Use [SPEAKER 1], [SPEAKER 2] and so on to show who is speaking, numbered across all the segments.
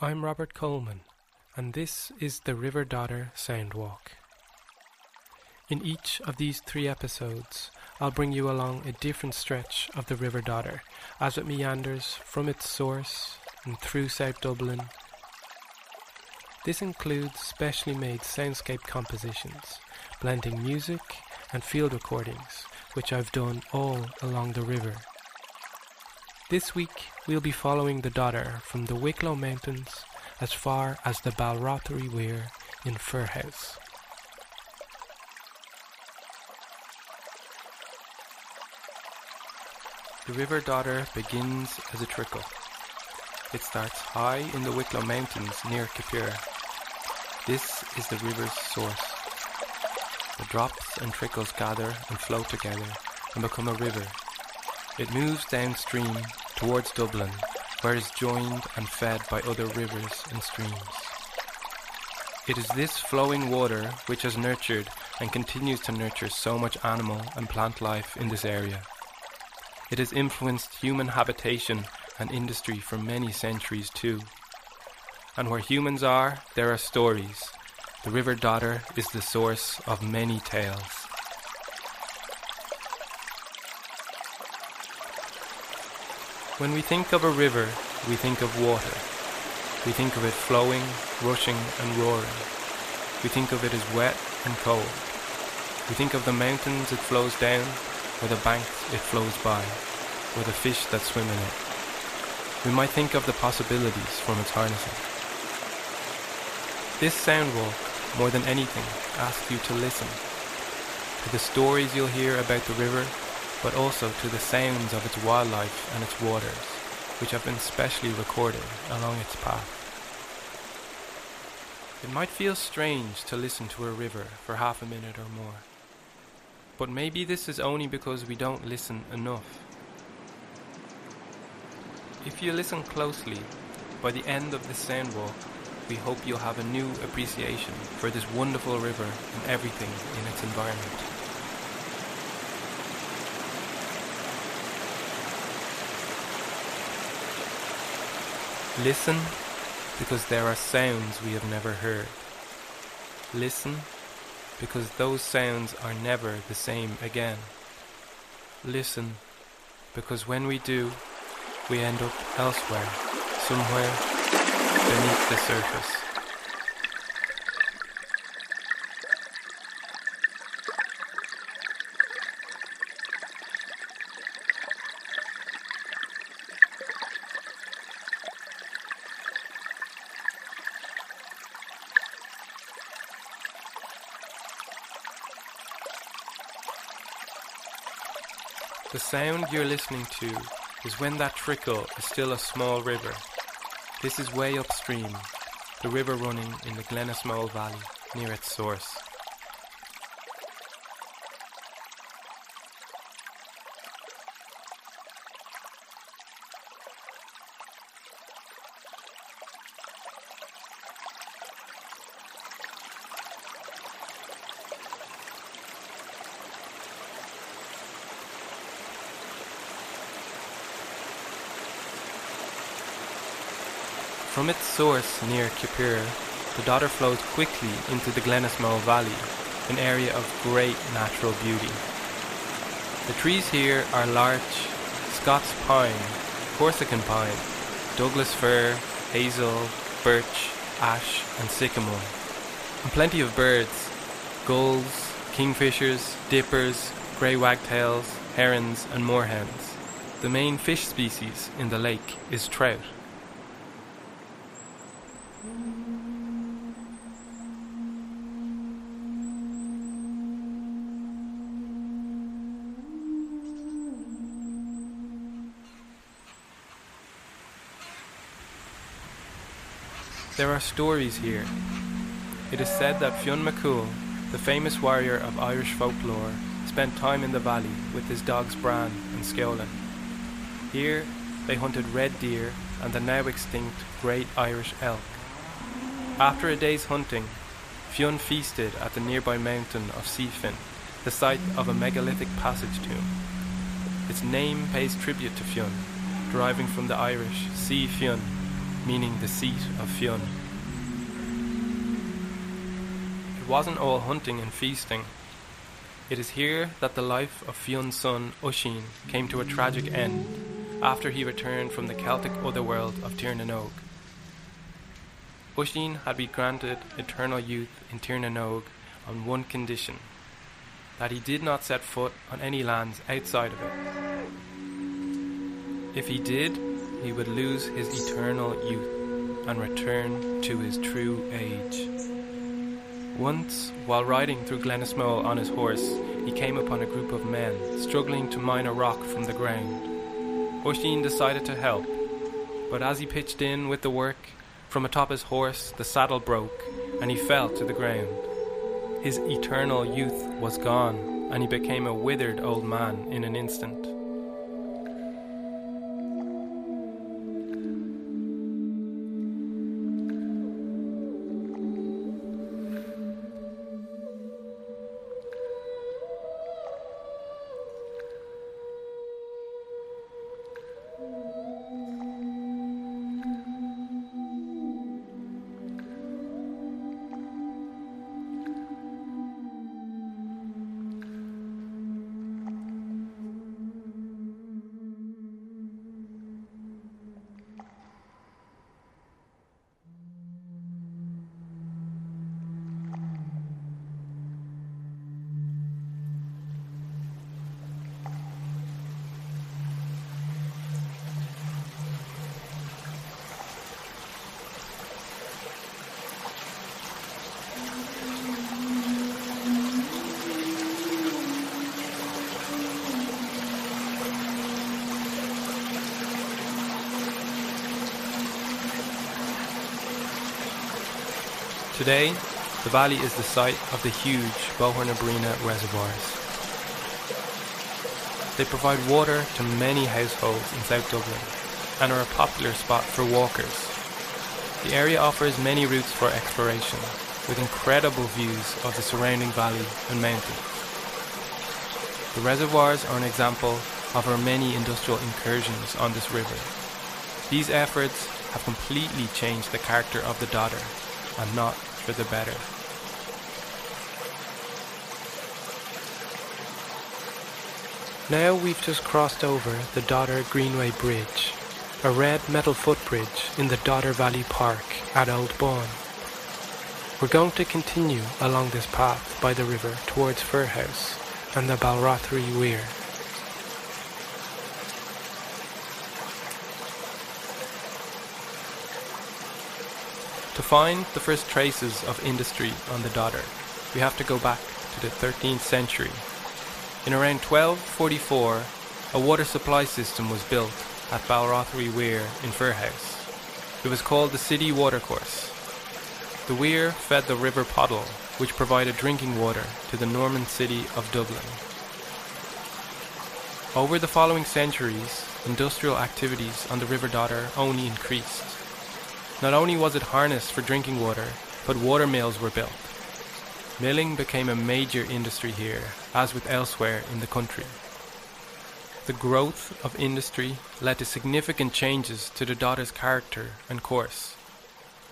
[SPEAKER 1] I'm Robert Coleman, and this is the River Dodder Soundwalk. In each of these three episodes, I'll bring you along a different stretch of the River Dodder as it meanders from its source and through South Dublin. This includes specially made soundscape compositions, blending music and field recordings, which I've done all along the river. This week we'll be following the Dodder from the Wicklow Mountains as far as the Balrothery Weir in Firhouse. The River Dodder begins as a trickle. It starts high in the Wicklow Mountains near Kippure. This is the river's source. The drops and trickles gather and flow together and become a river. It moves downstream towards Dublin, where it is joined and fed by other rivers and streams. It is this flowing water which has nurtured and continues to nurture so much animal and plant life in this area. It has influenced human habitation and industry for many centuries too. And where humans are, there are stories. The River Dodder is the source of many tales. When we think of a river, we think of water. We think of it flowing, rushing, and roaring. We think of it as wet and cold. We think of the mountains it flows down, or the banks it flows by, or the fish that swim in it. We might think of the possibilities from its harnessing. This sound soundwalk, more than anything, asks you to listen to the stories you'll hear about the river, but also to the sounds of its wildlife and its waters, which have been specially recorded along its path. It might feel strange to listen to a river for half a minute or more, but maybe this is only because we don't listen enough. If you listen closely, by the end of this sound walk, we hope you'll have a new appreciation for this wonderful river and everything in its environment. Listen, because there are sounds we have never heard. Listen, because those sounds are never the same again. Listen, because when we do, we end up elsewhere, somewhere beneath the surface. Sound you're listening to is when that trickle is still a small river. This is way upstream, the river running in the Glenasmole Valley near its source. From its source near Kippure, the Dodder flows quickly into the Glenasmole Valley, an area of great natural beauty. The trees here are larch, Scots pine, Corsican pine, Douglas fir, hazel, birch, ash, and sycamore. And plenty of birds gulls, kingfishers, dippers, grey wagtails, herons, and moorhens. The main fish species in the lake is trout. There are stories here. It is said that Fionn McCool, the famous warrior of Irish folklore, spent time in the valley with his dogs Bran and Skeolan. Here they hunted red deer and the now extinct great Irish elk. After a day's hunting, Fionn feasted at the nearby mountain of Seefin, the site of a megalithic passage tomb. Its name pays tribute to Fionn, deriving from the Irish See Fionn, meaning the seat of Fionn. It wasn't all hunting and feasting. It is here that the life of Fionn's son Oisín came to a tragic end after he returned from the Celtic otherworld of Tir na nÓg. Oisín had been granted eternal youth in Tir na nÓg on one condition that he did not set foot on any lands outside of it. If he did, he would lose his eternal youth and return to his true age. Once, while riding through Glenasmole on his horse, he came upon a group of men struggling to mine a rock from the ground. Oisín decided to help, but as he pitched in with the work, from atop his horse the saddle broke and he fell to the ground. His eternal youth was gone, and he became a withered old man in an instant. Today, the valley is the site of the huge Bohernabreena reservoirs. They provide water to many households in South Dublin and are a popular spot for walkers. The area offers many routes for exploration, with incredible views of the surrounding valley and mountains. The reservoirs are an example of our many industrial incursions on this river. These efforts have completely changed the character of the Dodder and not for the better. Now we've just crossed over the Dodder Greenway Bridge, a red metal footbridge in the Dodder Valley Park at Old Bawn. We're going to continue along this path by the river towards Firhouse and the Balrothery Weir. To find the first traces of industry on the Dodder, we have to go back to the 13th century. In around 1244, a water supply system was built at Balrothery Weir in Firhouse. It was called the City Watercourse. The weir fed the River Poddle, which provided drinking water to the Norman city of Dublin. Over the following centuries, industrial activities on the River Dodder only increased. Not only was it harnessed for drinking water, but water mills were built. Milling became a major industry here, as with elsewhere in the country. The growth of industry led to significant changes to the Dodder's character and course.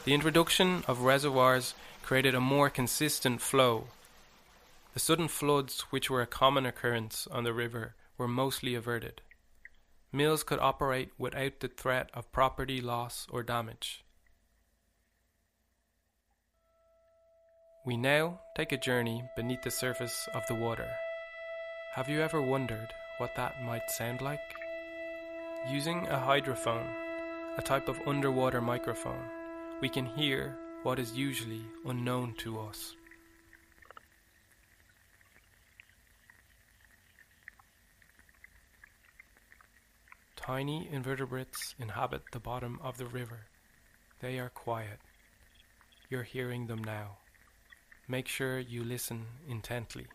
[SPEAKER 1] The introduction of reservoirs created a more consistent flow. The sudden floods, which were a common occurrence on the river, were mostly averted. Mills could operate without the threat of property loss or damage. We now take a journey beneath the surface of the water. Have you ever wondered what that might sound like? Using a hydrophone, a type of underwater microphone, we can hear what is usually unknown to us. Tiny invertebrates inhabit the bottom of the river. They are quiet. You're hearing them now. Make sure you listen intently.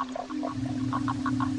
[SPEAKER 1] Thank you.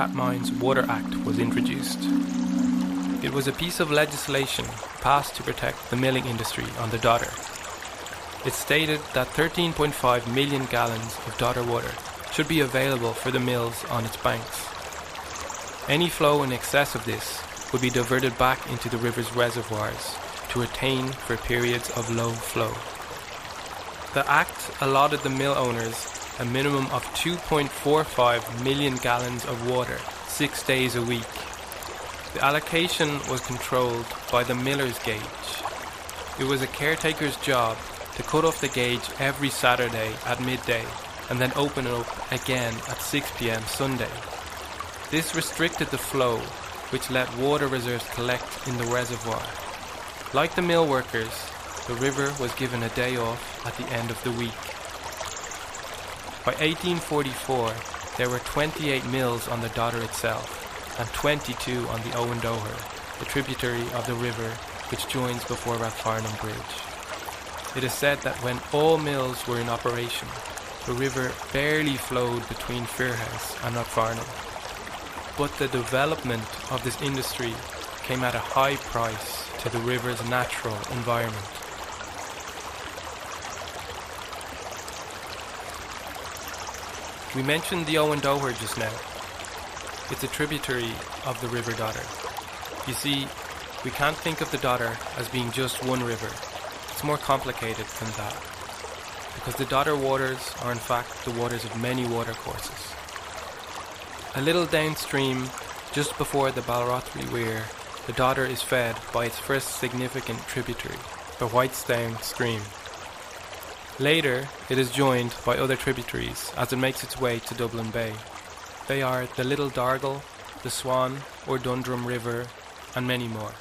[SPEAKER 1] Rathmines Water Act was introduced. It was a piece of legislation passed to protect the milling industry on the Dodder. It stated that 13.5 million gallons of Dodder water should be available for the mills on its banks. Any flow in excess of this would be diverted back into the river's reservoirs to retain for periods of low flow. The Act allotted the mill owners a minimum of 2.45 million gallons of water six days a week. The allocation was controlled by the miller's gauge. It was a caretaker's job to cut off the gauge every Saturday at midday and then open it up again at 6 pm Sunday. This restricted the flow, which let water reserves collect in the reservoir. Like the mill workers, the river was given a day off at the end of the week. By 1844, there were 28 mills on the Dodder itself and 22 on the Owendoher, the tributary of the river which joins before Rathfarnham Bridge. It is said that when all mills were in operation, the river barely flowed between Firhouse and Rathfarnham. But the development of this industry came at a high price to the river's natural environment. We mentioned the Owen Owendoher just now. It's a tributary of the River Dodder. You see, we can't think of the Dodder as being just one river. It's more complicated than that. Because the Dodder waters are in fact the waters of many watercourses. A little downstream, just before the Balrothery Weir, the Dodder is fed by its first significant tributary, the Whitestown Stream. Later, it is joined by other tributaries as it makes its way to Dublin Bay. They are the Little Dargle, the Swan or Dundrum River, and many more.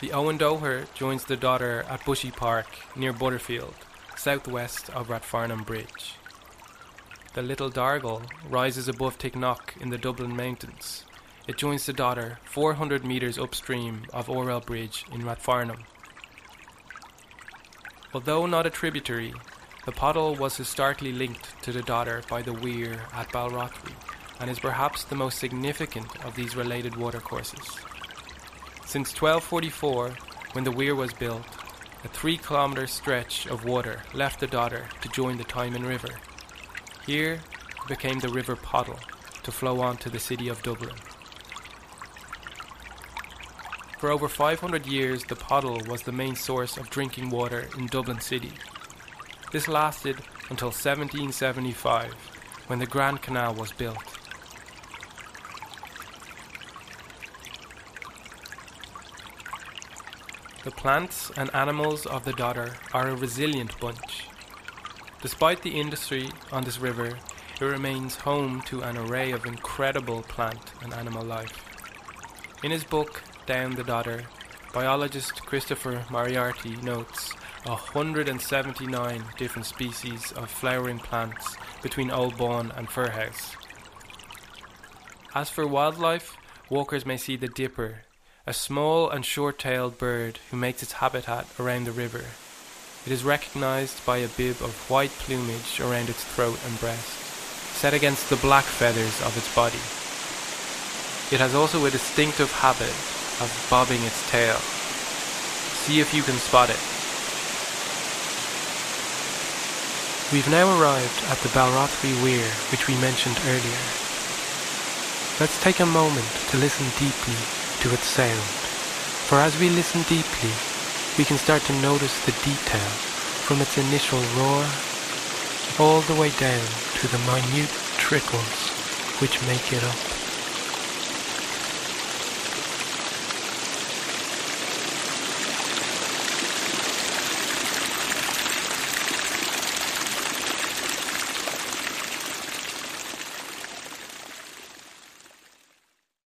[SPEAKER 1] The Owendoher joins the Dodder at Bushy Park near Butterfield, southwest of Rathfarnham Bridge. The Little Dargle rises above Ticknock in the Dublin Mountains. It joins the Dodder 400 metres upstream of Orwell Bridge in Rathfarnham. Although not a tributary, the Poddle was historically linked to the Dodder by the Weir at Balrothery and is perhaps the most significant of these related watercourses. Since 1244, when the weir was built, a three kilometre stretch of water left the Dodder to join the Tymon River. Here it became the River Poddle to flow on to the city of Dublin. For over 500 years, the Poddle was the main source of drinking water in Dublin City. This lasted until 1775, when the Grand Canal was built. The plants and animals of the Dodder are a resilient bunch. Despite the industry on this river, it remains home to an array of incredible plant and animal life. In his book, Down the Dodder, biologist Christopher Moriarty notes 179 different species of flowering plants between Old Bawn and Firhouse. As for wildlife, walkers may see the dipper, a small and short-tailed bird who makes its habitat around the river. It is recognized by a bib of white plumage around its throat and breast, set against the black feathers of its body. It has also a distinctive habit of bobbing its tail. See if you can spot it. We've now arrived at the Balrothery Weir, which we mentioned earlier. Let's take a moment to listen deeply to its sound, for as we listen deeply, we can start to notice the detail from its initial roar all the way down to the minute trickles which make it up.